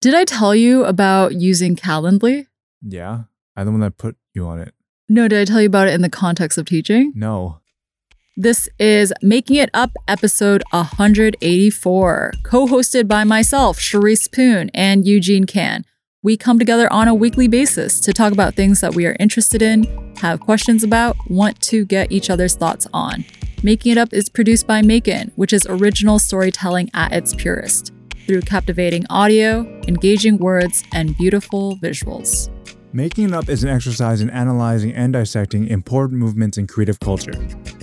Did I tell you about using Calendly? Yeah. I'm the one that put you on it. No, did I tell you about it in the context of teaching? No. This is Making It Up, episode 184, co hosted by myself, Charisse Poon, and Eugene Kan. We come together on a weekly basis to talk about things that we are interested in, have questions about, want to get each other's thoughts on. Making It Up is produced by MAEKAN, which is original storytelling at its purest, through captivating audio, engaging words, and beautiful visuals. Making It Up is an exercise in analyzing and dissecting important movements in creative culture.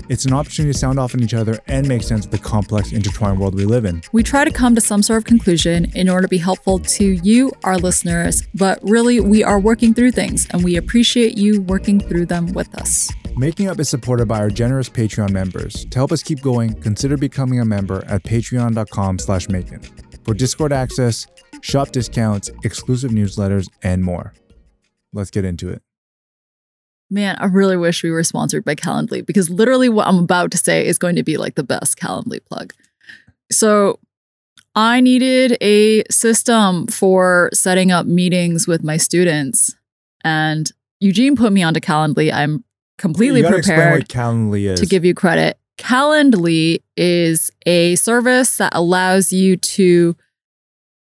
It's an opportunity to sound off on each other and make sense of the complex, intertwined world we live in. We try to come to some sort of conclusion in order to be helpful to you, our listeners, but really, we are working through things and we appreciate you working through them with us. Making Up is supported by our generous Patreon members. To help us keep going, consider becoming a member at patreon.com slash MAEKAN for Discord access, shop discounts, exclusive newsletters, and more. Let's get into it. Man, I really wish we were sponsored by Calendly because literally what I'm about to say is going to be like the best Calendly plug. So, I needed a system for setting up meetings with my students, and Eugene put me onto Calendly. I'm completely you gotta explain prepared Calendly to give you credit. Calendly is a service that allows you to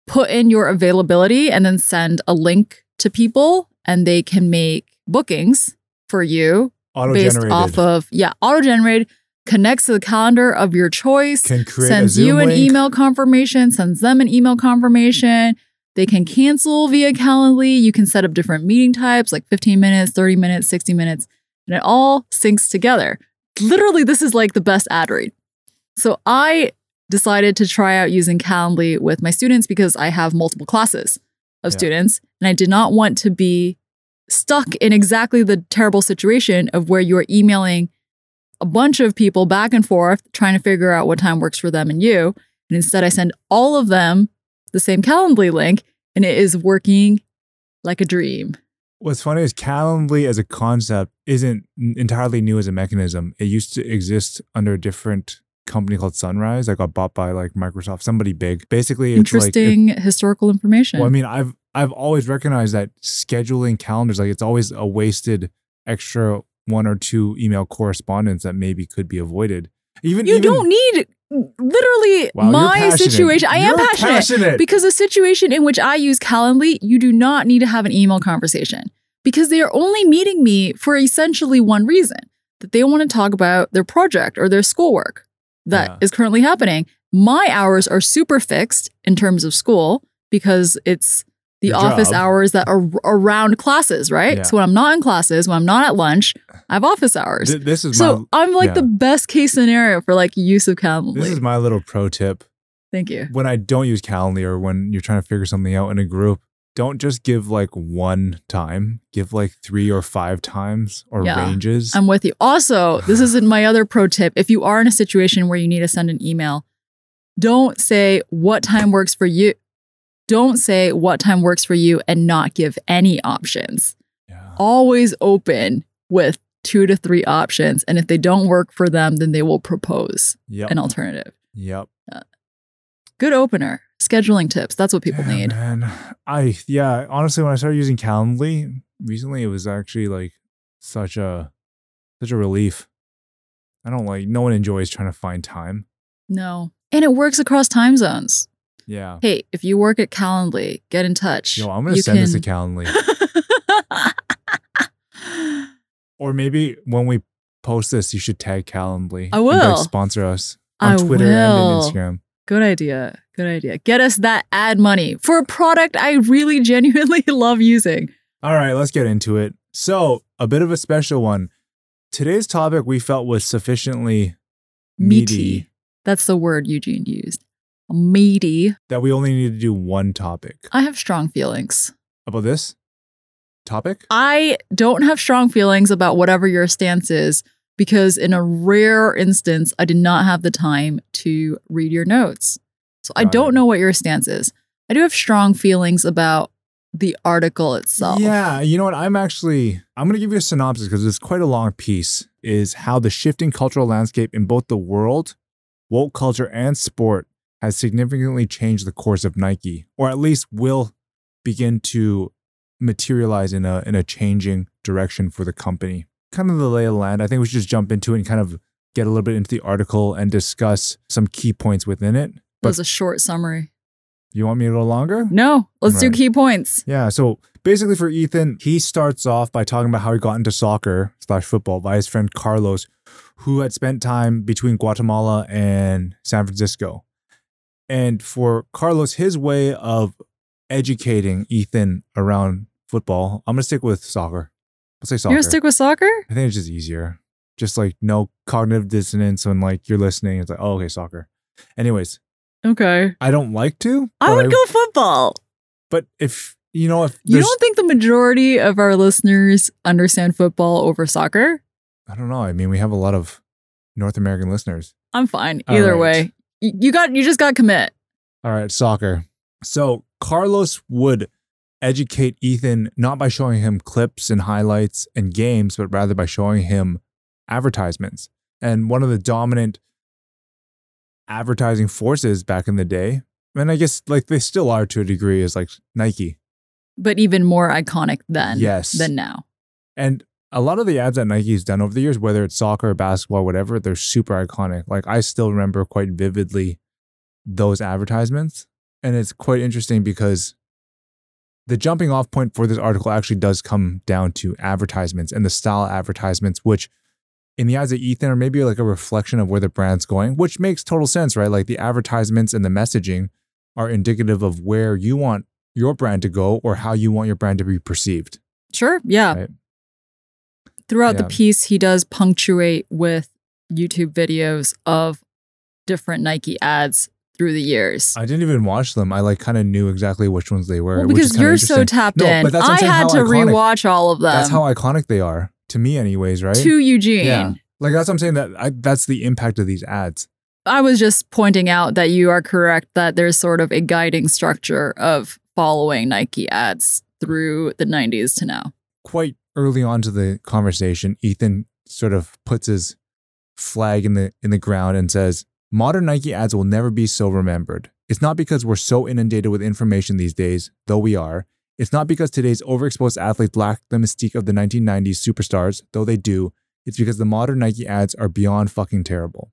put in your availability and then send a link to people, and they can make bookings for you based off of yeah auto generated connects to the calendar of your choice can create sends you an link. email confirmation sends them an email confirmation. They can cancel via calendly. You can set up different meeting types like 15 minutes 30 minutes 60 minutes and it all syncs together literally this is like the best ad read so i decided to try out using calendly with my students because i have multiple classes of Yeah. students and i did not want to be stuck in exactly the terrible situation of where you're emailing a bunch of people back and forth trying to figure out what time works for them and you. And instead, I send all of them the same Calendly link, and it is working like a dream. What's funny is Calendly as a concept isn't entirely new as a mechanism. It used to exist under a different company called Sunrise that got bought by like Microsoft, somebody big. Basically, it's like it- Interesting historical information. well, I mean, I've I've always recognized that scheduling calendars like it's always a wasted extra one or two email correspondence that maybe could be avoided. Even you even, don't need literally Wow, my situation. I am passionate. passionate. Because the situation in which I use Calendly, you do not need to have an email conversation because they are only meeting me for essentially one reason that they want to talk about their project or their schoolwork that is Yeah. currently happening. My hours are super fixed in terms of school because it's the Your office job. hours that are around classes, right? Yeah. So when I'm not in classes, when I'm not at lunch, I have office hours. Th- this is so my I'm like yeah. the best case scenario for like use of Calendly. this is my little pro tip. Thank you. when I don't use Calendly or when you're trying to figure something out in a group, don't just give like one time. Give like three or five times or Yeah. ranges. I'm with you. Also, this is my other pro tip. If you are in a situation where you need to send an email, don't say what time works for you. Don't say what time works for you and not give any options. yeah. Always open with two to three options. And if they don't work for them, then they will propose Yep. an alternative. Yep. Good opener. Scheduling tips. That's what people Yeah, need. Man, I yeah. Honestly, when I started using Calendly recently, it was actually like such a such a relief. I don't like. No one enjoys trying to find time. No. And it works across time zones. Yeah. Hey, if you work at Calendly, get in touch. Yo, I'm gonna You send this to Calendly, or maybe when we post this, you should tag Calendly. I and, like, will. sponsor us on I Twitter and will. on Instagram. Good idea. Good idea. Get us that ad money for a product I really genuinely love using. All right, let's get into it. So, a bit of a special one. Today's topic we felt was sufficiently meaty, That's the word Eugene used. Meaty. that we only need to do one topic. I have strong feelings. About this topic? I don't have strong feelings about whatever your stance is because, in a rare instance, I did not have the time to read your notes. So I don't it. know what your stance is. I do have strong feelings about the article itself. Yeah, you know what? I'm actually I'm going to give you a synopsis because it's quite a long piece. Is how the shifting cultural landscape in both the world, woke culture, and sport has significantly changed the course of Nike, or at least will begin to materialize in a in a changing direction for the company. Kind of the lay of the land. I think we should just jump into it and kind of get a little bit into the article and discuss some key points within it. But was a short summary. you want me to go longer? No, let's do key points. Yeah. So basically, for Ethan, he starts off by talking about how he got into soccer slash football by his friend Carlos, who had spent time between Guatemala and San Francisco. And for Carlos, his way of educating Ethan around football, I'm gonna stick with soccer. I'll say soccer. You're gonna stick with soccer? I think it's just easier. Just like no cognitive dissonance when like you're listening. It's like, oh, okay, soccer. Anyways, Okay. I don't like to. I but would go football. But if you know, if You don't think the majority of our listeners understand football over soccer? I don't know. I mean, we have a lot of North American listeners. I'm fine. Either right. way. You got you just got commit. All right, soccer. So Carlos would educate Ethan not by showing him clips and highlights and games, but rather by showing him advertisements. And one of the dominant advertising forces back in the day, and I guess like they still are to a degree, is like Nike. But even more iconic then Yes. than now. And a lot of the ads that Nike's done over the years, whether it's soccer, or basketball, whatever, they're super iconic. Like I still remember quite vividly those advertisements. And it's quite interesting because the jumping off point for this article actually does come down to advertisements and the style advertisements, which in the eyes of Ethan are maybe like a reflection of where the brand's going, which makes total sense, right? Like the advertisements and the messaging are indicative of where you want your brand to go or how you want your brand to be perceived. Sure. Yeah. Right. Throughout the piece, he does punctuate with YouTube videos of different Nike ads through the years. I didn't even watch them. I like kind of knew exactly which ones they were. well, which is because you're so tapped No, in. but that's I had to iconic- rewatch all of them. That's how iconic they are to me, anyways. Right? to Eugene. Yeah. Like that's what I'm saying. That I, that's the impact of these ads. I was just pointing out that you are correct that there's sort of a guiding structure of following Nike ads through the 90s to now. Quite early on to the conversation, Ethan sort of puts his flag in the in the ground and says, "Modern Nike ads will never be so remembered. It's not because we're so inundated with information these days, though we are. It's not because today's overexposed athletes lack the mystique of the 1990s superstars, though they do. It's because the modern Nike ads are beyond fucking terrible."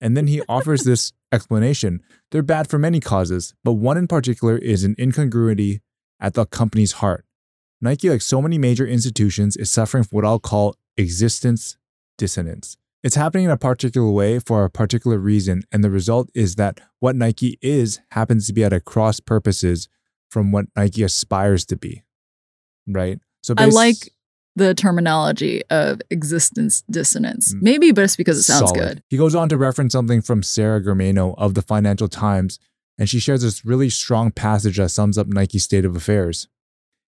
And then he offers this explanation. They're bad for many causes, but one in particular is an incongruity at the company's heart. Nike, like so many major institutions, is suffering from what I'll call existence dissonance. It's happening in a particular way for a particular reason, and the result is that what Nike is happens to be at a cross purposes from what Nike aspires to be. Right? So I like the terminology of existence dissonance. Mm. Maybe, but it's because it sounds solid. good. He goes on to reference something from Sara Germano of the Financial Times, and she shares this really strong passage that sums up Nike's state of affairs.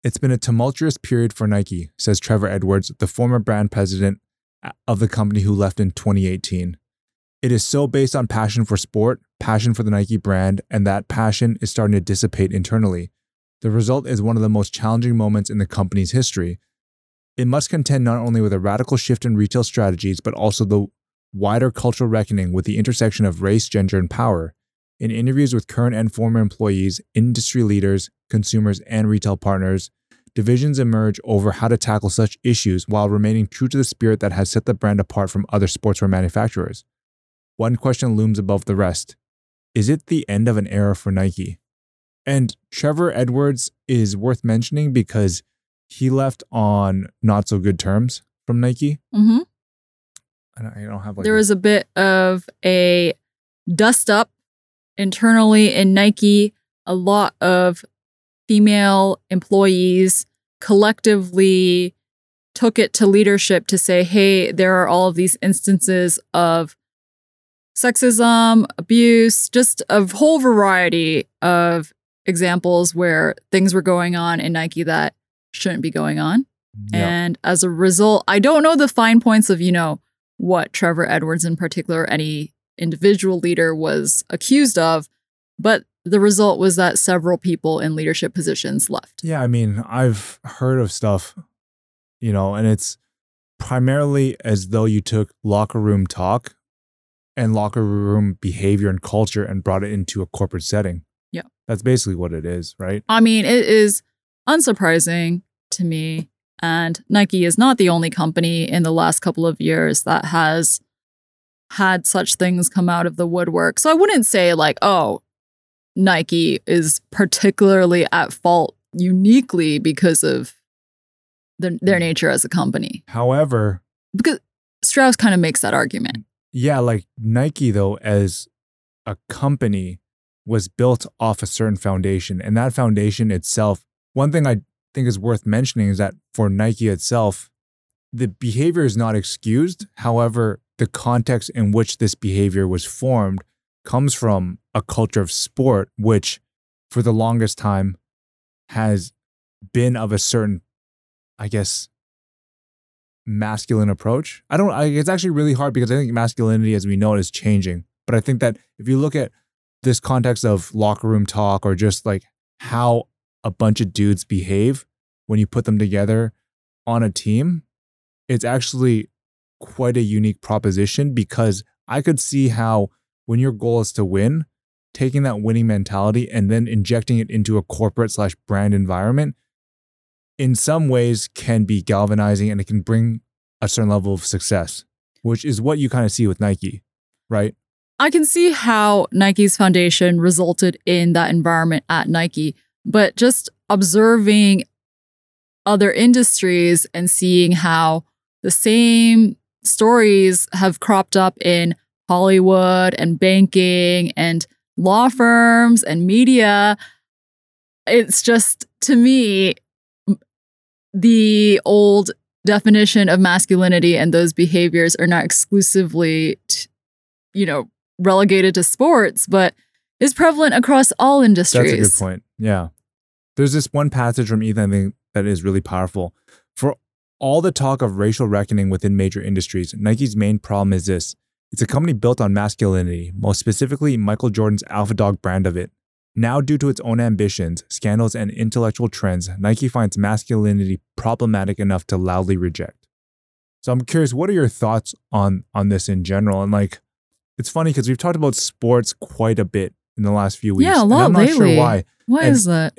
It's been a tumultuous period for Nike, says Trevor Edwards, the former brand president of the company who left in 2018. It is so based on passion for sport, passion for the Nike brand, and that passion is starting to dissipate internally. The result is one of the most challenging moments in the company's history. It must contend not only with a radical shift in retail strategies, but also the wider cultural reckoning with the intersection of race, gender, and power. In interviews with current and former employees, industry leaders, consumers, and retail partners, divisions emerge over how to tackle such issues while remaining true to the spirit that has set the brand apart from other sportswear manufacturers. One question looms above the rest Is it the end of an era for Nike? And Trevor Edwards is worth mentioning because he left on not so good terms from Nike. Mm-hmm. I don't, I don't have like there was a bit of a dust up internally in Nike. A lot of female employees collectively took it to leadership to say, hey, there are all of these instances of sexism, abuse, just a whole variety of examples where things were going on in Nike that shouldn't be going on. Yeah. And as a result, I don't know the fine points of, you know, what Trevor Edwards in particular, any individual leader was accused of, but the result was that several people in leadership positions left. Yeah, I mean, I've heard of stuff, you know, and it's primarily as though you took locker room talk and locker room behavior and culture and brought it into a corporate setting. Yeah. That's basically what it is, right? I mean, it is unsurprising to me. And Nike is not the only company in the last couple of years that has had such things come out of the woodwork. So I wouldn't say, like, oh, Nike is particularly at fault uniquely because of the, their mm. nature as a company. However, Because Strauss kind of makes that argument. yeah, like Nike, though, as a company, was built off a certain foundation. And that foundation itself, one thing I think is worth mentioning is that for Nike itself, the behavior is not excused. However, the context in which this behavior was formed comes from a culture of sport, which for the longest time has been of a certain, I guess, masculine approach. I don't, I, it's actually really hard because I think masculinity as we know it is changing. But I think that if you look at this context of locker room talk or just like how a bunch of dudes behave when you put them together on a team, it's actually quite a unique proposition because I could see how when your goal is to win, taking that winning mentality and then injecting it into a corporate slash brand environment in some ways can be galvanizing and it can bring a certain level of success, which is what you kind of see with Nike, right? I can see how Nike's foundation resulted in that environment at Nike, but just observing other industries and seeing how the same stories have cropped up in Hollywood and banking and law firms and media. It's just, to me, the old definition of masculinity and those behaviors are not exclusively, t- you know, relegated to sports, but is prevalent across all industries. That's a good point. Yeah. There's this one passage from Ethan I think that is really powerful. For all the talk of racial reckoning within major industries, Nike's main problem is this. It's a company built on masculinity, most specifically Michael Jordan's Alpha Dog brand of it. Now, due to its own ambitions, scandals, and intellectual trends, Nike finds masculinity problematic enough to loudly reject. So I'm curious, what are your thoughts on on this in general? And like, it's funny because we've talked about sports quite a bit in the last few weeks. Yeah, a lot I'm not lately. sure why Why And- is that?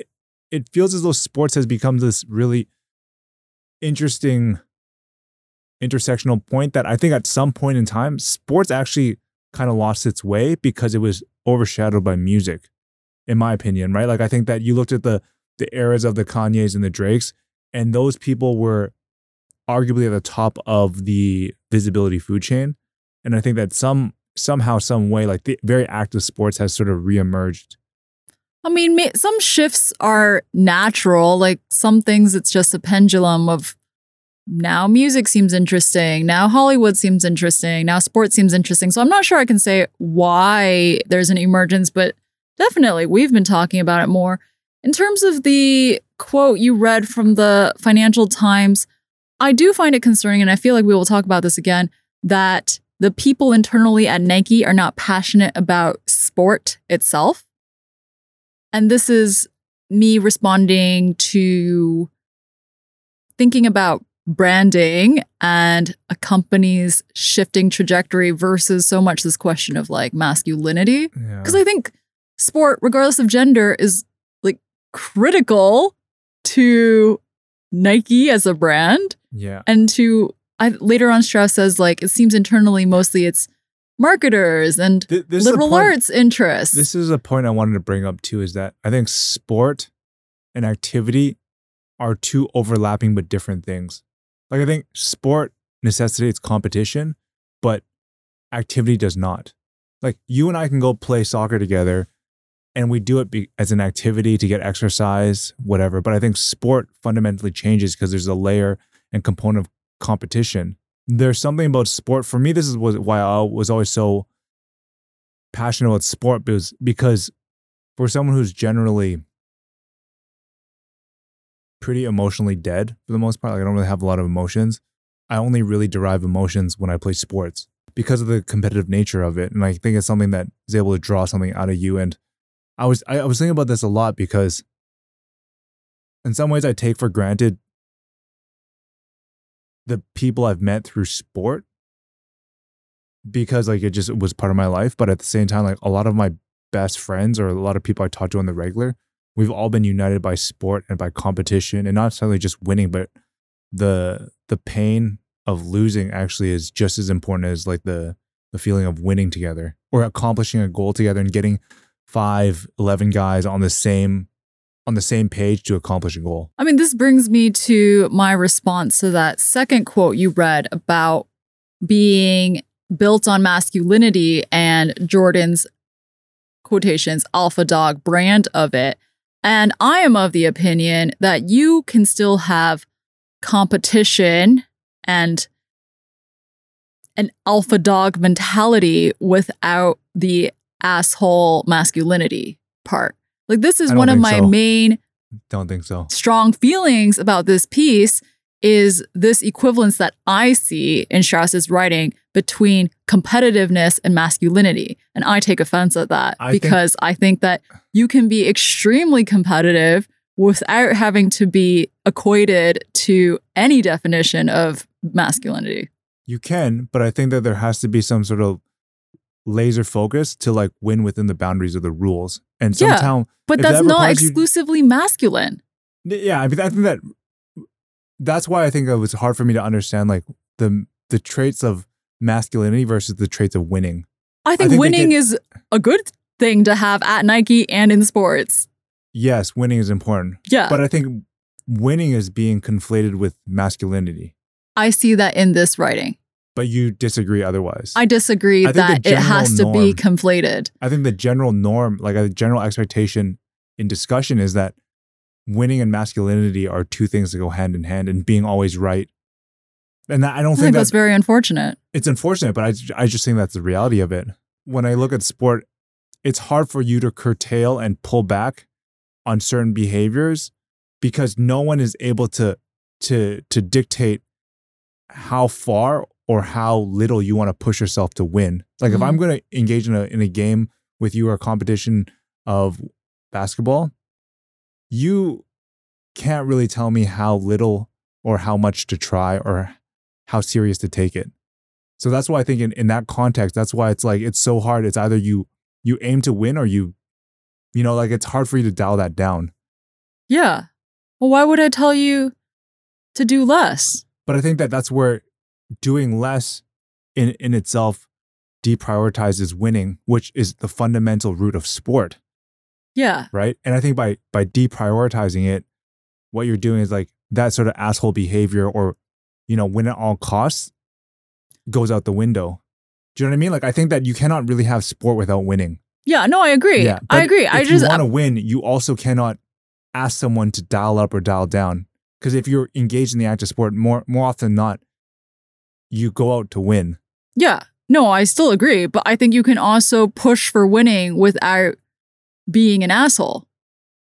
it feels as though sports has become this really interesting intersectional point that I think at some point in time, sports actually kind of lost its way because it was overshadowed by music, in my opinion, right? Like I think that you looked at the the eras of the Kanyes and the Drakes, and those people were arguably at the top of the visibility food chain. And I think that some somehow, some way, like the very active sports has sort of reemerged. I mean, some shifts are natural. Like some things, it's just a pendulum of now music seems interesting. Now Hollywood seems interesting. Now sports seems interesting. So I'm not sure I can say why there's an emergence, but definitely we've been talking about it more. In terms of the quote you read from the Financial Times, I do find it concerning, and I feel like we will talk about this again, that the people internally at Nike are not passionate about sport itself. And this is me responding to thinking about branding and a company's shifting trajectory versus so much this question of like masculinity. Yeah. Because I think sport, regardless of gender, is like critical to Nike as a brand yeah. and to I later on Strauss says like it seems internally mostly it's marketers and Th- liberal point- arts interests. This is a point I wanted to bring up too is that I think sport and activity are two overlapping but different things. Like I think sport necessitates competition, but activity does not. Like you and I can go play soccer together and we do it be- as an activity to get exercise, whatever. But I think sport fundamentally changes because there's a layer and component of competition. There's something about sport. For me, this is why I was always so passionate about sport because because for someone who's generally pretty emotionally dead for the most part, like I don't really have a lot of emotions. I only really derive emotions when I play sports because of the competitive nature of it. And I think it's something that is able to draw something out of you. And I was I, was thinking about this a lot because in some ways I take for granted the people I've met through sport because like it just was part of my life. But at the same time, like a lot of my best friends or a lot of people I talk to on the regular, we've all been united by sport and by competition and not necessarily just winning, but the the pain of losing actually is just as important as like the the feeling of winning together or accomplishing a goal together and getting five, 11 guys on the same on the same page to accomplish a goal. I mean, this brings me to my response to that second quote you read about being built on masculinity and Jordan's quotations alpha dog brand of it. And I am of the opinion that you can still have competition and an alpha dog mentality without the asshole masculinity part. Like, this is one of my so. main Don't think so. strong feelings about this piece is this equivalence that I see in Strauss's writing between competitiveness and masculinity. And I take offense at that I think- because I think that you can be extremely competitive without having to be equated to any definition of masculinity. You can, but I think that there has to be some sort of laser focus to like win within the boundaries of the rules. And Yeah. But If that that's not requires you- exclusively masculine. Yeah, I mean, I think that that's why I think it was hard for me to understand like the the traits of masculinity versus the traits of winning. I think, think winning get- is a good thing to have at Nike and in sports. Yes, winning is important, Yeah. but I think winning is being conflated with masculinity. I see that in this writing. But you disagree otherwise. I disagree I that it has to general be conflated. I think the general norm, like a general expectation in discussion, is that winning and masculinity are two things that go hand in hand, and being always right. And I don't I think, think that's very unfortunate. it's unfortunate, but I, I just think that's the reality of it. When I look at sport, it's hard for you to curtail and pull back on certain behaviors because no one is able to to to dictate how far or how little you want to push yourself to win. Like if Mhm. I'm going to engage in a in a game with you or a competition of basketball, you can't really tell me how little or how much to try or how serious to take it. So that's why I think in, in that context, that's why it's like it's so hard. It's either you you aim to win or you, you know, like it's hard for you to dial that down. Yeah. Well, why would I tell you to do less? But I think that that's where doing less in in itself deprioritizes winning, which is the fundamental root of sport, Yeah. right? And I think by by deprioritizing it, what you're doing is like that sort of asshole behavior or you know, win at all costs goes out the window. Do you know what I mean? Like I think that you cannot really have sport without winning. Yeah. No, I agree. Yeah, I agree. I if just, you want to win, you also cannot ask someone to dial up or dial down. Because if you're engaged in the act of sport, more more often than not, you go out to win. yeah. No, I still agree. But I think you can also push for winning without being an asshole.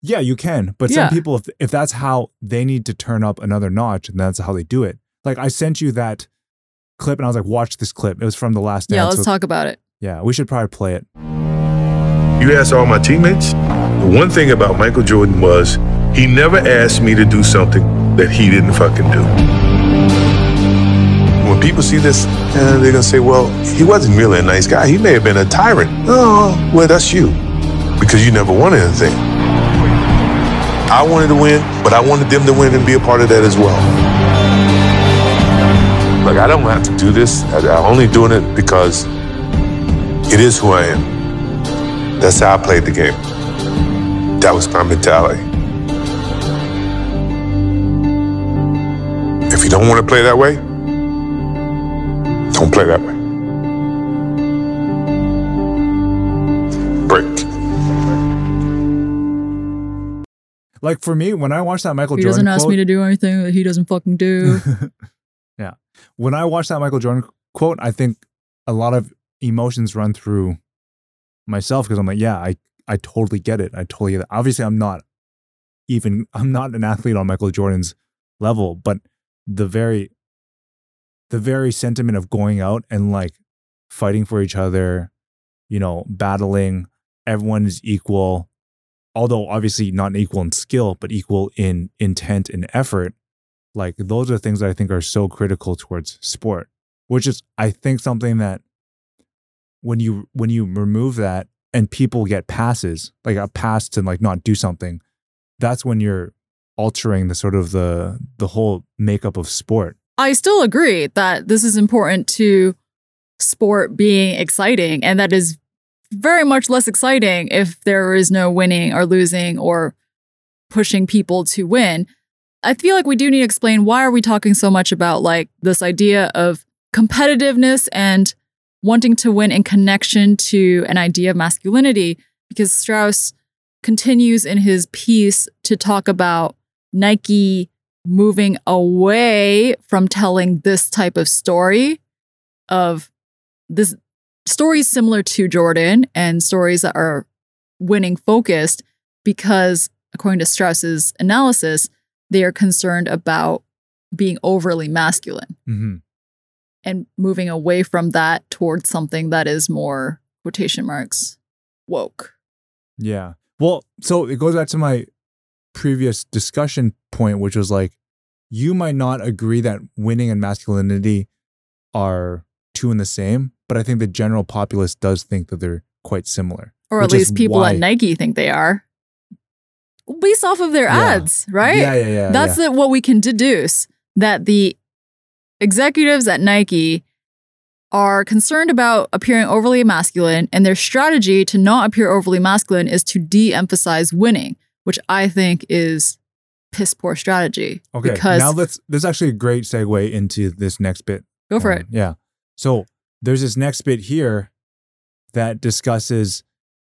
Yeah, you can. But Yeah. some people, if if that's how they need to turn up another notch, and that's how they do it. Like I sent you that clip, and I was like, "Watch this clip." It was from the last dance. Yeah. Let's with- talk about it. Yeah, we should probably play it. You asked all my teammates. The one thing about Michael Jordan was he never asked me to do something that he didn't fucking do. When people see this, uh, they're gonna say, "Well, he wasn't really a nice guy. He may have been a tyrant." Oh, well, that's you, because you never wanted anything. I wanted to win, but I wanted them to win and be a part of that as well. Look, I don't have to do this. I- I'm only doing it because it is who I am. That's how I played the game. That was my mentality. If you don't want to play that way, don't play that way. Break. Like for me, when I watch that Michael Jordan. He Jordan doesn't ask quote, me to do anything that he doesn't fucking do. When I watched that Michael Jordan quote, I think a lot of emotions run through myself because I'm like, yeah, I, I totally get it. I totally get it. Obviously, I'm not even, I'm not an athlete on Michael Jordan's level, but the very, the very sentiment of going out and like fighting for each other, you know, battling, everyone is equal, although obviously not equal in skill, but equal in intent and effort like those are things that I think are so critical towards sport, which is I think something that when you when you remove that and people get passes, like a pass to like not do something, that's when you're altering the sort of the the whole makeup of sport. I still agree that this is important to sport being exciting, and that is very much less exciting if there is no winning or losing or pushing people to win. I feel like we do need to explain why are we talking so much about like this idea of competitiveness and wanting to win in connection to an idea of masculinity because Strauss continues in his piece to talk about Nike moving away from telling this type of story of this stories similar to Jordan and stories that are winning focused because according to Strauss's analysis they are concerned about being overly masculine Mm-hmm. and moving away from that towards something that is more quotation marks woke. Yeah. Well, so it goes back to my previous discussion point, which was like, you might not agree that winning and masculinity are two and the same, but I think the general populace does think that they're quite similar. Or at least people why- at Nike think they are. Based off of their Yeah. ads, right? Yeah, yeah, yeah. That's yeah. the, what we can deduce that the executives at Nike are concerned about appearing overly masculine, and their strategy to not appear overly masculine is to de emphasize winning, which I think is piss poor strategy. okay. Because, now let's. This is actually a great segue into this next bit. go for Um, it. Yeah. So there's this next bit here that discusses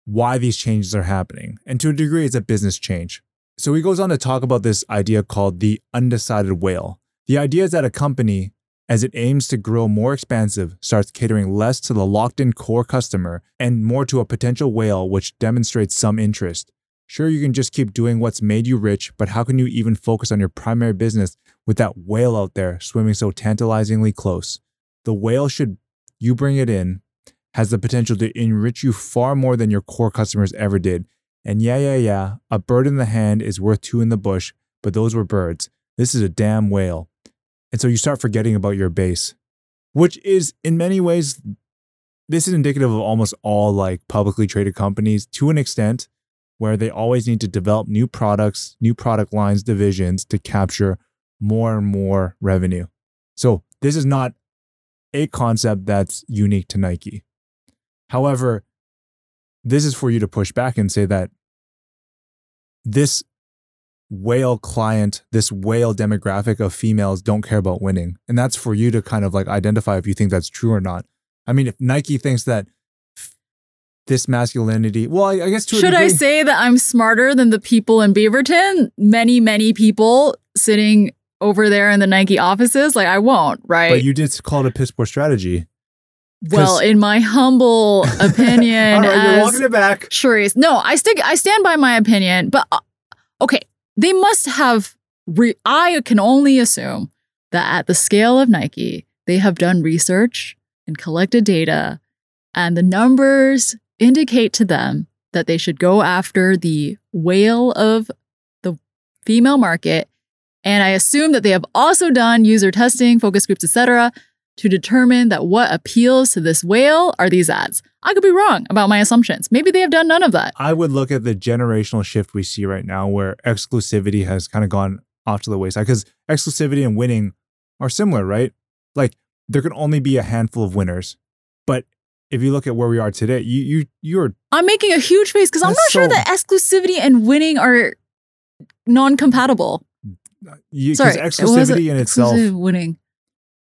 why these changes are happening. And to a degree, it's a business change. So he goes on to talk about this idea called the undecided whale. The idea is that a company, as it aims to grow more expansive, starts catering less to the locked in core customer and more to a potential whale which demonstrates some interest. Sure, you can just keep doing what's made you rich, but how can you even focus on your primary business with that whale out there swimming so tantalizingly close? The whale, should you bring it in, has the potential to enrich you far more than your core customers ever did. And yeah, yeah, yeah, a bird in the hand is worth two in the bush, but those were birds. This is a damn whale. And so you start forgetting about your base, which is in many ways, this is indicative of almost all like publicly traded companies to an extent where they always need to develop new products, new product lines, divisions to capture more and more revenue. So this is not a concept that's unique to Nike. However, this is for you to push back and say that this whale client, this whale demographic of females don't care about winning. And that's for you to kind of like identify if you think that's true or not. I mean, if Nike thinks that this masculinity, well, I, I guess to a Should I say that I'm smarter than the people in Beaverton? Many, many people sitting over there in the Nike offices? Like, I won't, right? But you did call it a piss poor strategy. Well, in my humble opinion, All right, you're walking it back. Charisse, no, I stick, I stand by my opinion. But uh, okay, they must have. Re- I can only assume that at the scale of Nike, they have done research and collected data, and the numbers indicate to them that they should go after the whale of the female market. And I assume that they have also done user testing, focus groups, etc., to determine that what appeals to this whale are these ads. I could be wrong about my assumptions. Maybe they have done none of that. I would look at the generational shift we see right now where exclusivity has kind of gone off to the wayside because exclusivity and winning are similar, right? Like there can only be a handful of winners. But if you look at where we are today, you you you're I'm making a huge face because I'm not sure so- that exclusivity and winning are non-compatible. Mm, uh, you Sorry, because it exclusivity in itself winning.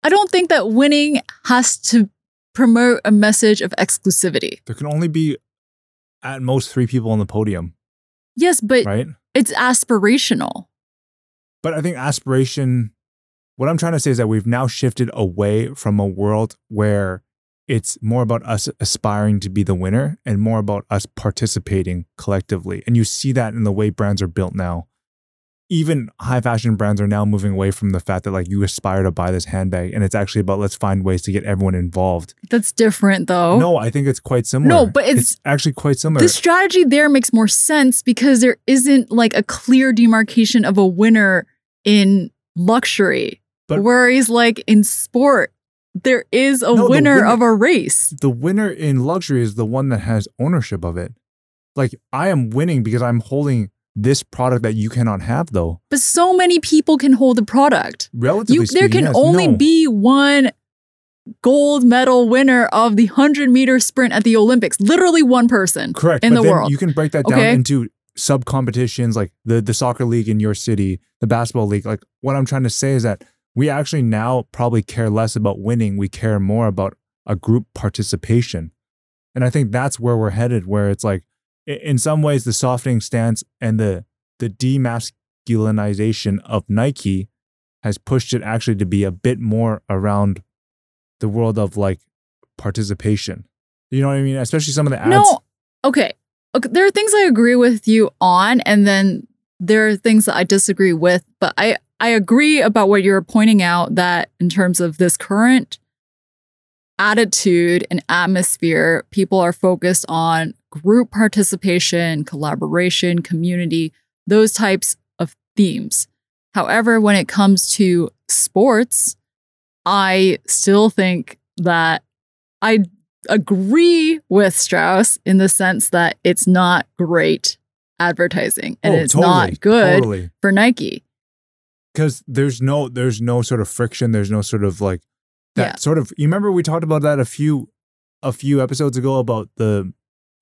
I don't think that winning has to promote a message of exclusivity. there can only be at most three people on the podium, Yes, but right? it's aspirational. But I think aspiration, what I'm trying to say is that we've now shifted away from a world where it's more about us aspiring to be the winner and more about us participating collectively. And you see that in the way brands are built now. Even high fashion brands are now moving away from the fact that like you aspire to buy this handbag and it's actually about let's find ways to get everyone involved. That's different though. No, I think it's quite similar. No, but it's- actually quite similar. The strategy there makes more sense because there isn't like a clear demarcation of a winner in luxury. But- Whereas like in sport, there is a No, winner, winner- of a race. the winner in luxury is the one that has ownership of it. Like I am winning because I'm holding this product that you cannot have though. But so many people can hold the product. Relatively You, there speaking, can yes, only no. be one gold medal winner of the 100 meter sprint at the Olympics. Literally one person correct in but the then world. You can break that down Okay. into sub competitions like the the soccer league in your city, the basketball league. Like what I'm trying to say is that we actually now probably care less about winning. We care more about a group participation. And I think that's where we're headed, where it's like in some ways the softening stance and the the demasculinization of Nike has pushed it actually to be a bit more around the world of like participation. You know what I mean? Especially some of the ads. No, okay. okay. There are things I agree with you on, and then there are things that I disagree with. But I I agree about what you're pointing out that in terms of this current attitude and atmosphere, people are focused on group participation, collaboration, community, those types of themes. However, when it comes to sports, I still think that I agree with Strauss in the sense that it's not great advertising and Oh, it's totally, not good Totally. for Nike. because there's no there's no sort of friction there's no sort of like that Yeah. sort of you remember we talked about that a few a few episodes ago about the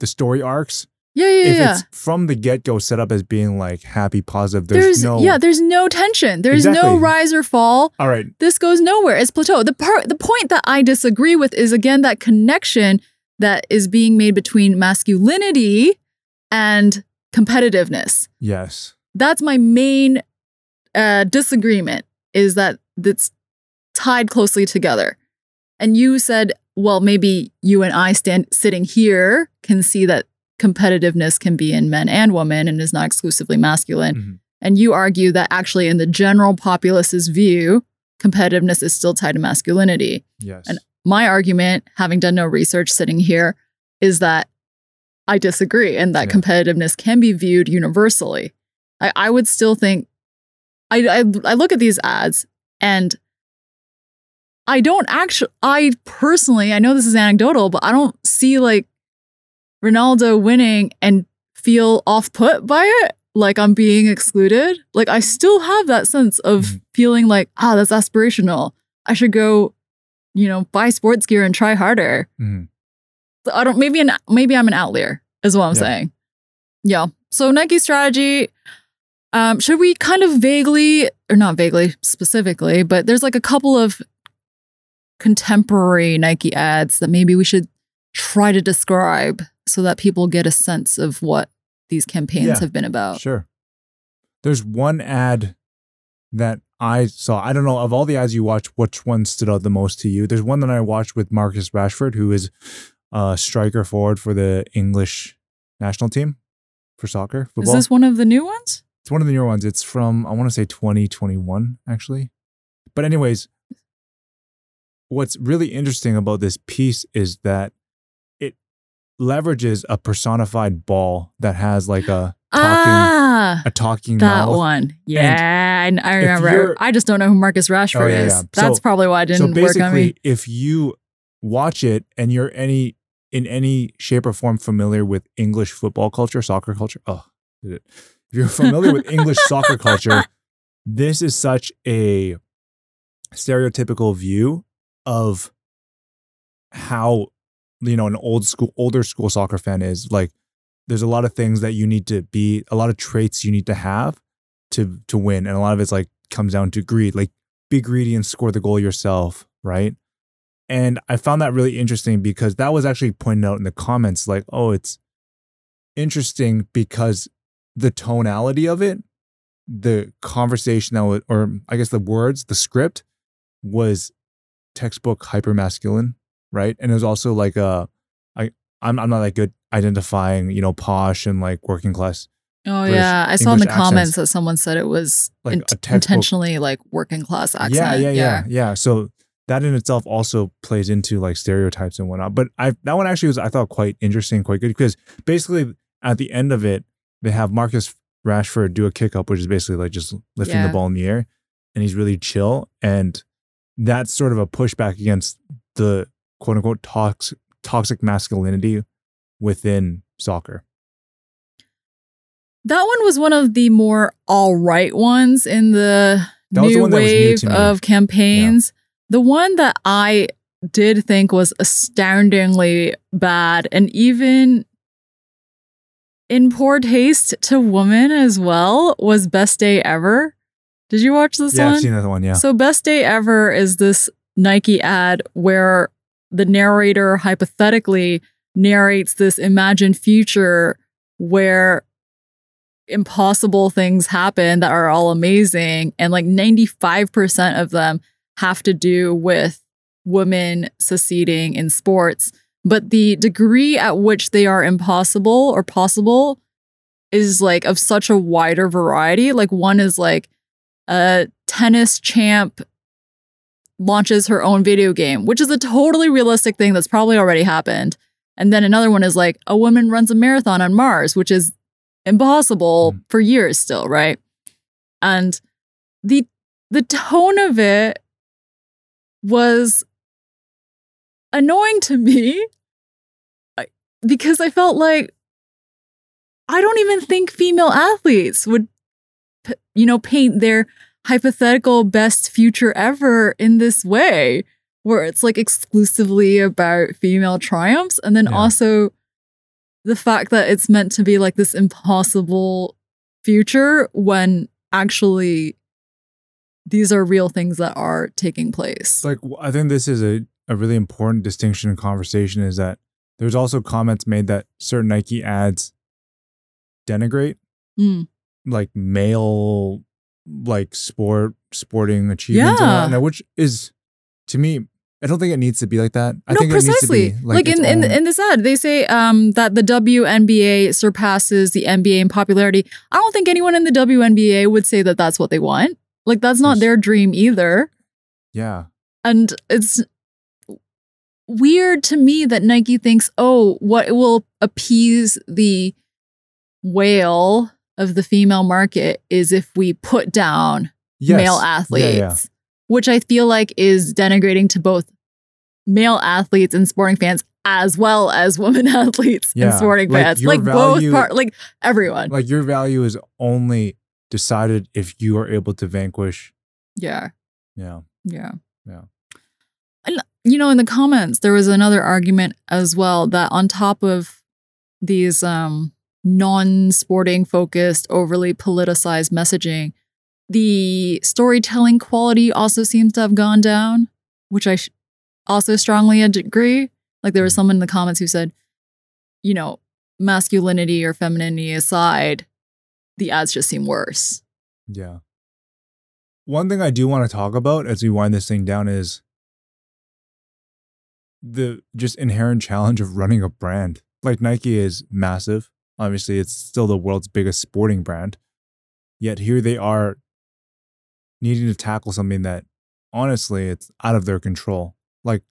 the story arcs Yeah, yeah, if yeah. it's from the get-go set up as being like happy positive there's, There's, no yeah, there's no tension. There's no rise or fall. all right This goes nowhere. It's plateau. The part the point that I disagree with is again that connection that is being made between masculinity and competitiveness. yes that's my main uh, disagreement is that it's tied closely together. And you said, well, maybe you and I stand sitting here can see that competitiveness can be in men and women and is not exclusively masculine. Mhm. And you argue that actually, in the general populace's view, competitiveness is still tied to masculinity. yes And- My argument, having done no research sitting here, is that I disagree and that Yeah. competitiveness can be viewed universally. I, I would still think, I, I, I look at these ads and I don't actually, I personally, I know this is anecdotal, but I don't see like Ronaldo winning and feel off put by it. Like I'm being excluded. Like I still have that sense of Mhm. feeling like, ah, that's aspirational. I should go you know, buy sports gear and try harder. Mhm. I don't maybe an maybe I'm an outlier is what I'm Yeah. saying. Yeah. So Nike strategy. Um, should we kind of vaguely, or not vaguely specifically, but there's like a couple of contemporary Nike ads that maybe we should try to describe so that people get a sense of what these campaigns Yeah. have been about. Sure. There's one ad that I saw. I don't know of all the ads you watched, which one stood out the most to you? There's one that I watched with Marcus Rashford, who is a striker forward for the English national team for soccer Football. Is this one of the new ones? it's one of the newer ones. It's from I want to say 2021 actually. But anyways, what's really interesting about this piece is that it leverages a personified ball that has like a talking ah, a talking that mouth. one. Yeah, I, I remember. I just don't know who Marcus Rashford Oh, yeah, is. yeah. That's So- probably why it So didn't work on me. basically, if you watch it and you're any in any shape or form familiar with English football culture, soccer culture, oh, did it. If you're familiar with English soccer culture, this is such a stereotypical view of how you know an old school older school soccer fan is like there's a lot of things that you need to be a lot of traits you need to have to to win and a lot of it's like comes down to greed like be greedy and score the goal yourself right? And i found that really interesting because that was actually pointed out in the comments like oh it's interesting because the tonality of it the conversation that was or i guess the words the script was textbook hyper masculine right and it was also like a i i'm, I'm not that good identifying you know posh and like working class Oh British yeah, I saw in the English comments that someone said it was Like textbook- intentionally like working class accent. Yeah, yeah, yeah, yeah. So that in itself also plays into like stereotypes and whatnot. But I that one actually was I thought quite interesting, quite good because basically at the end of it, they have Marcus Rashford do a kick up, which is basically like just lifting Yeah. the ball in the air, and he's really chill. And that's sort of a pushback against the quote unquote toxic toxic masculinity within soccer. That one was one of the more all right ones in the That the new that was new wave of campaigns. The one that I did think was astoundingly bad and even in poor taste to women as well was Best Day Ever. Did you watch this yeah, one? I've seen that one. Yeah. So, Best Day Ever is this Nike ad where the narrator hypothetically narrates this imagined future where impossible things happen that are all amazing. And like 95% of them have to do with women succeeding in sports. But the degree at which they are impossible or possible is like of such a wider variety. Like, one is like, a tennis champ launches her own video game, which is a totally realistic thing that's probably already happened. And then another one is like a woman runs a marathon on Mars, which is impossible Mm. for years still, right? And the the tone of it was annoying to me because I felt like I don't even think female athletes would you know paint their hypothetical best future ever in this way where it's like exclusively about female triumphs and then Yeah. also the fact that it's meant to be like this impossible future when actually these are real things that are taking place. like I think this is a, a really important distinction in conversation is that there's also comments made that certain Nike ads denigrate Mm. Like male like sport sporting achievements and Yeah. whatnot, which is to me I don't think it needs to be like that. I no, think precisely. it needs to be like like, in, in in this ad, they say um, that the WNBA surpasses the NBA in popularity. I don't think anyone in the WNBA would say that that's what they want. Like that's not their dream either. yeah. And it's weird to me that Nike thinks, oh, what will appease the whale of the female market is if we put down Yes. male athletes, yeah. which I feel like is denigrating to both male athletes and sporting fans as well as women athletes and sporting like fans. Like value- both part like everyone. Like your value is only decided if you are able to vanquish. yeah. Yeah. Yeah. Yeah. And, you know, in the comments, there was another argument as well that on top of these um, non sporting focused, overly politicized messaging, the storytelling quality also seems to have gone down, which I sh- also strongly agree. Like there was someone in the comments who said, you know, masculinity or femininity aside, the ads just seem worse. Yeah. One thing I do want to talk about as we wind this thing down is the just inherent challenge of running a brand. Like Nike is massive. Obviously, it's still the world's biggest sporting brand. Yet here they are needing to tackle something that honestly it's out of their control. Like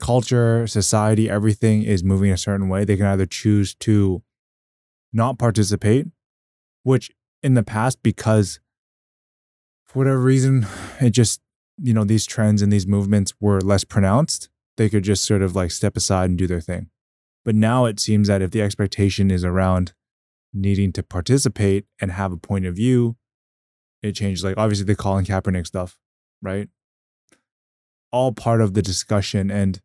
culture, society, everything is moving a certain way. They can either choose to not participate, which in the past, because for whatever reason, it just, you know, these trends and these movements were less pronounced, they could just sort of like step aside and do their thing. But now it seems that if the expectation is around needing to participate and have a point of view, it changes. Like obviously the Colin Kaepernick stuff, right? All part of the discussion. And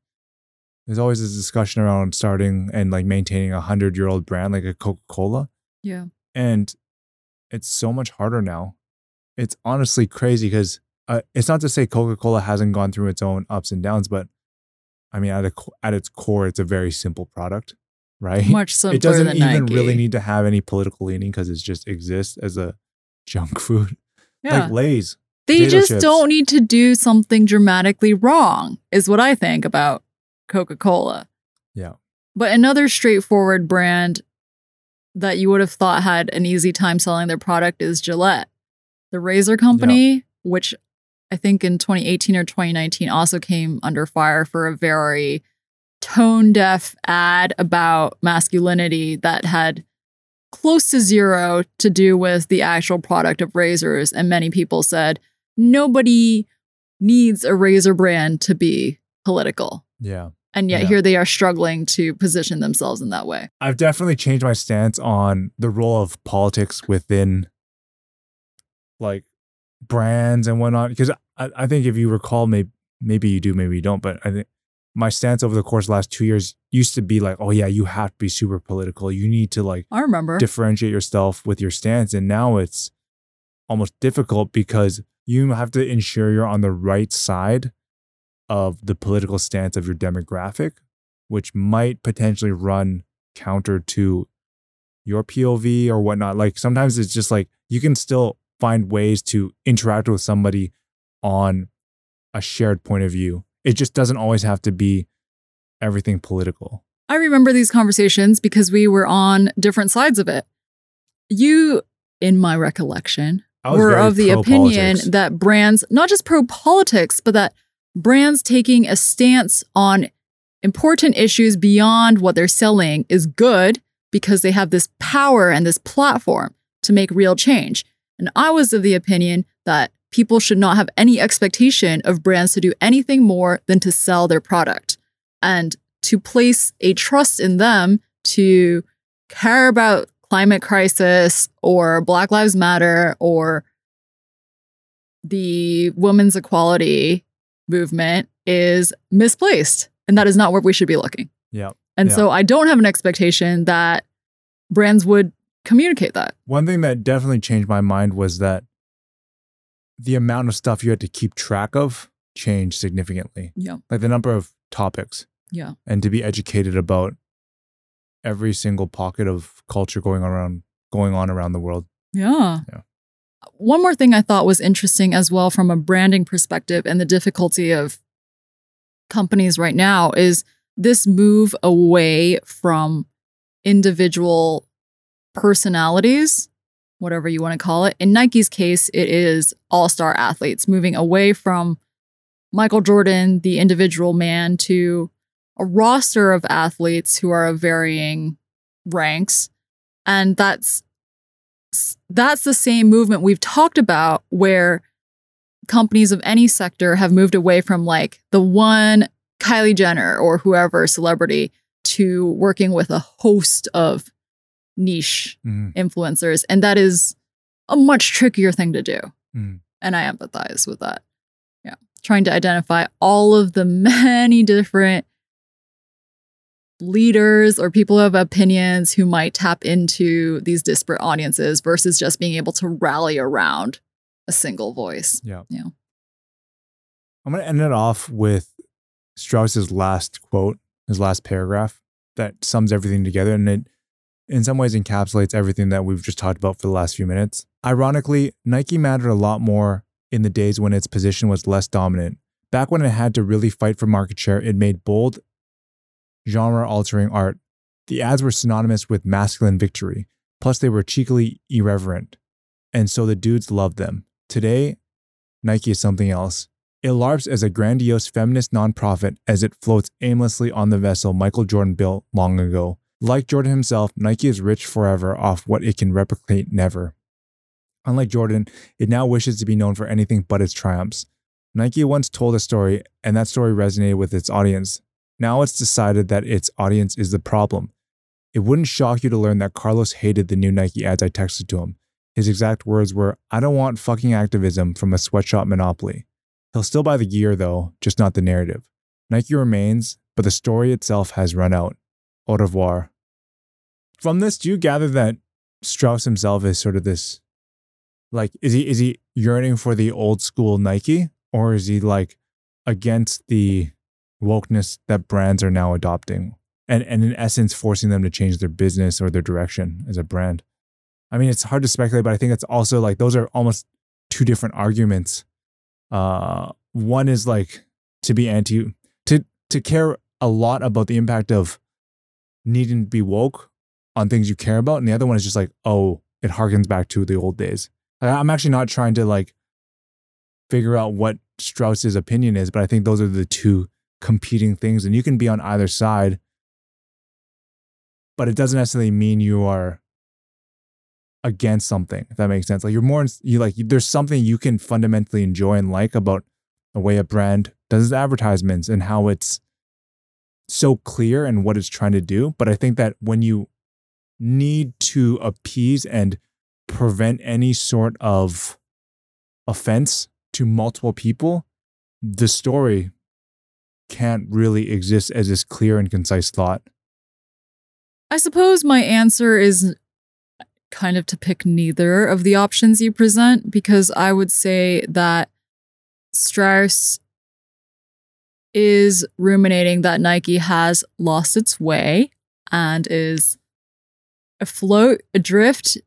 there's always this discussion around starting and like maintaining a hundred year old brand like a Coca Cola. Yeah. And it's so much harder now. It's honestly crazy because uh, it's not to say Coca Cola hasn't gone through its own ups and downs, but I mean, at, a, at its core, it's a very simple product, right? Much simpler it doesn't than even Nike. really need to have any political leaning because it just exists as a junk food. Yeah. Like Lay's. They just chips. don't need to do something dramatically wrong, is what I think about Coca Cola. Yeah. But another straightforward brand that you would have thought had an easy time selling their product is Gillette. The razor company, which I think in 2018 or 2019 also came under fire for a very tone deaf ad about masculinity that had close to zero to do with the actual product of razors. And many people said, nobody needs a razor brand to be political. Yeah. And yet Yeah. here they are struggling to position themselves in that way. I've definitely changed my stance on the role of politics within like brands and whatnot. Because I, I think if you recall, maybe maybe you do, maybe you don't, but I think my stance over the course of the last two years used to be like, oh yeah, you have to be super political. You need to like I remember. differentiate yourself with your stance. And now it's almost difficult because you have to ensure you're on the right side of the political stance of your demographic, which might potentially run counter to your POV or whatnot. Like sometimes it's just like you can still find ways to interact with somebody on a shared point of view. It just doesn't always have to be everything political. I remember these conversations because we were on different sides of it. You, in my recollection, were of the opinion that brands, not just pro politics, but that brands taking a stance on important issues beyond what they're selling is good because they have this power and this platform to make real change. And I was of the opinion that people should not have any expectation of brands to do anything more than to sell their product and to place a trust in them to care about climate crisis or Black Lives Matter or the women's equality movement is misplaced. And that is not where we should be looking. Yeah. And Yeah. so I don't have an expectation that brands would communicate that. One thing that definitely changed my mind was that the amount of stuff you had to keep track of changed significantly. Yeah. Like the number of topics Yeah. and to be educated about every single pocket of culture going around going on around the world. Yeah. Yeah. One more thing I thought was interesting as well from a branding perspective and the difficulty of companies right now is this move away from individual personalities, whatever you want to call it. In Nike's case, it is all star athletes moving away from Michael Jordan, the individual man, to a roster of athletes who are of varying ranks. And that's that's the same movement we've talked about where companies of any sector have moved away from like the one Kylie Jenner or whoever celebrity to working with a host of niche Mhm. influencers. And that is a much trickier thing to do. Mhm. And I empathize with that. Yeah. Trying to identify all of the many different leaders or people who have opinions who might tap into these disparate audiences versus just being able to rally around a single voice. Yeah. Yeah. I'm going to end it off with Strauss's last quote, his last paragraph that sums everything together. And it, in some ways, encapsulates everything that we've just talked about for the last few minutes. Ironically, Nike mattered a lot more in the days when its position was less dominant. Back when it had to really fight for market share, it made bold, genre altering art. The ads were synonymous with masculine victory. Plus, they were cheekily irreverent. And so the dudes loved them. Today, Nike is something else. It LARPs as a grandiose feminist nonprofit as it floats aimlessly on the vessel Michael Jordan built long ago. Like Jordan himself, Nike is rich forever off what it can replicate never. Unlike Jordan, it now wishes to be known for anything but its triumphs. Nike once told a story, and that story resonated with its audience. Now it's decided that its audience is the problem. It wouldn't shock you to learn that Carlos hated the new Nike ads I texted to him. His exact words were, I don't want fucking activism from a sweatshop monopoly. He'll still buy the gear though, just not the narrative. Nike remains, but the story itself has run out. Au revoir. From this, do you gather that Strauss himself is sort of this like is he is he yearning for the old school Nike or is he like against the wokeness that brands are now adopting and and in essence forcing them to change their business or their direction as a brand? I mean, it's hard to speculate, but I think it's also like those are almost two different arguments. Uh, one is like to be anti to to care a lot about the impact of needing to be woke on things you care about, and the other one is just like, oh, it harkens back to the old days. I'm actually not trying to like figure out what Strauss's opinion is, but I think those are the two competing things, and you can be on either side, but it doesn't necessarily mean you are against something if that makes sense like you're more you like there's something you can fundamentally enjoy and like about the way a brand does its advertisements and how it's so clear and what it's trying to do. But I think that when you need to appease and prevent any sort of offense to multiple people, the story can't really exist as this clear and concise thought. I suppose my answer is kind of to pick neither of the options you present because I would say that Strauss is ruminating that Nike has lost its way and is afloat, adrift,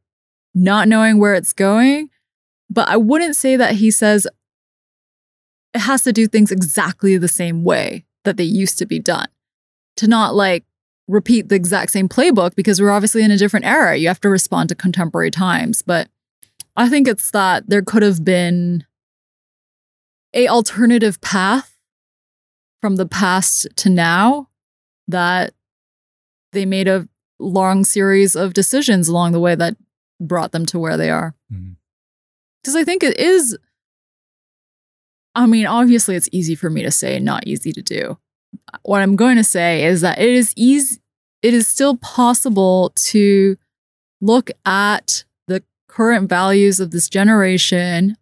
not knowing where it's going. But I wouldn't say that he says it has to do things exactly the same way that they used to be done. To not like repeat the exact same playbook because we're obviously in a different era. You have to respond to contemporary times. But I think it's that there could have been a alternative path from the past to now that they made a long series of decisions along the way that brought them to where they are. Because mm-hmm. I think it is, I mean, obviously it's easy for me to say, not easy to do. What I'm going to say is that it is easy, it is still possible to look at the current values of this generation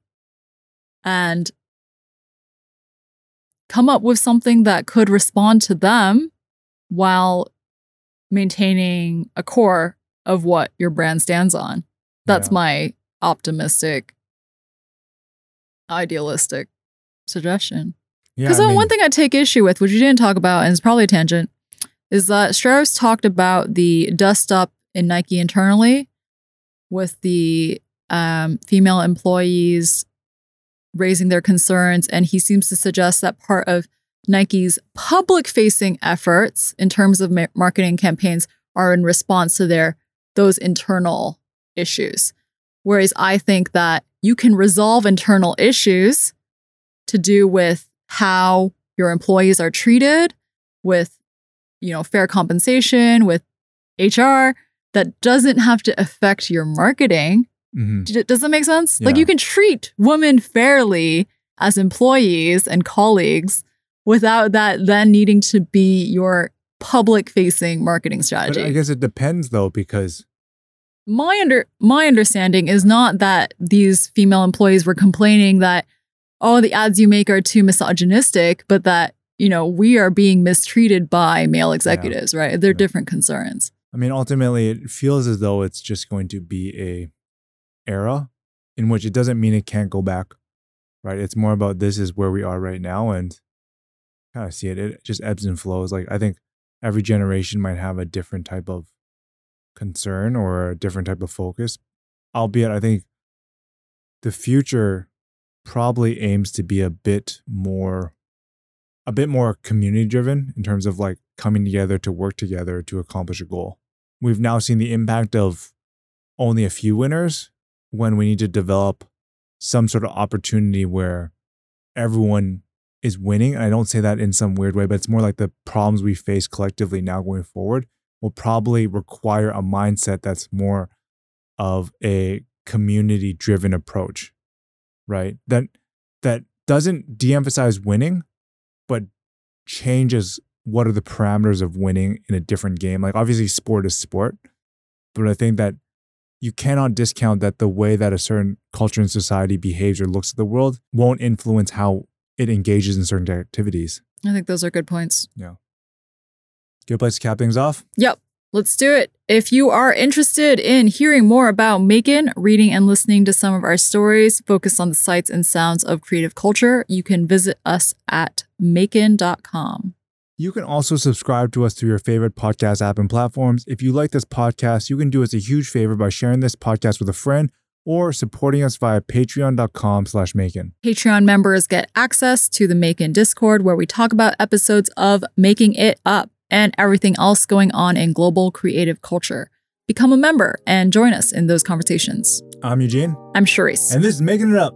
and come up with something that could respond to them while maintaining a core of what your brand stands on. That's yeah. my optimistic, idealistic suggestion. Because yeah, one thing I take issue with, which you didn't talk about, and it's probably a tangent, is that Strauss talked about the dust up in Nike internally with the um, female employees raising their concerns. And he seems to suggest that part of Nike's public facing efforts in terms of ma- marketing campaigns are in response to their those internal issues. Whereas I think that you can resolve internal issues to do with how your employees are treated, with you know fair compensation, with HR that doesn't have to affect your marketing Mm-hmm. Does that make sense? Yeah. Like you can treat women fairly as employees and colleagues without that then needing to be your public facing marketing strategy. But I guess it depends though because my under my understanding is not that these female employees were complaining that oh the ads you make are too misogynistic, but that you know we are being mistreated by male executives, yeah. right? They're yeah. different concerns. I mean, ultimately, it feels as though it's just going to be a era in which it doesn't mean it can't go back, right? It's more about this is where we are right now and kind of see it. It just ebbs and flows. Like I think every generation might have a different type of concern or a different type of focus, albeit I think the future probably aims to be a bit more a bit more community driven in terms of like coming together to work together to accomplish a goal. We've now seen the impact of only a few winners when we need to develop some sort of opportunity where everyone is winning. I don't say that in some weird way, but it's more like the problems we face collectively now going forward will probably require a mindset that's more of a community driven approach, right? That that doesn't de-emphasize winning, but changes what are the parameters of winning in a different game. Like obviously sport is sport, but I think that you cannot discount that the way that a certain culture and society behaves or looks at the world won't influence how it engages in certain activities. I think those are good points. Yeah. Good place to cap things off? Yep. Let's do it. If you are interested in hearing more about MAEKAN, reading and listening to some of our stories focused on the sights and sounds of creative culture, you can visit us at maekan.com. You can also subscribe to us through your favorite podcast app and platforms. If you like this podcast, you can do us a huge favor by sharing this podcast with a friend or supporting us via patreon.com slash MAEKAN. Patreon members get access to the MAEKAN Discord where we talk about episodes of Making It Up and everything else going on in global creative culture. Become a member and join us in those conversations. I'm Eugene. I'm Charisse. And this is Making It Up.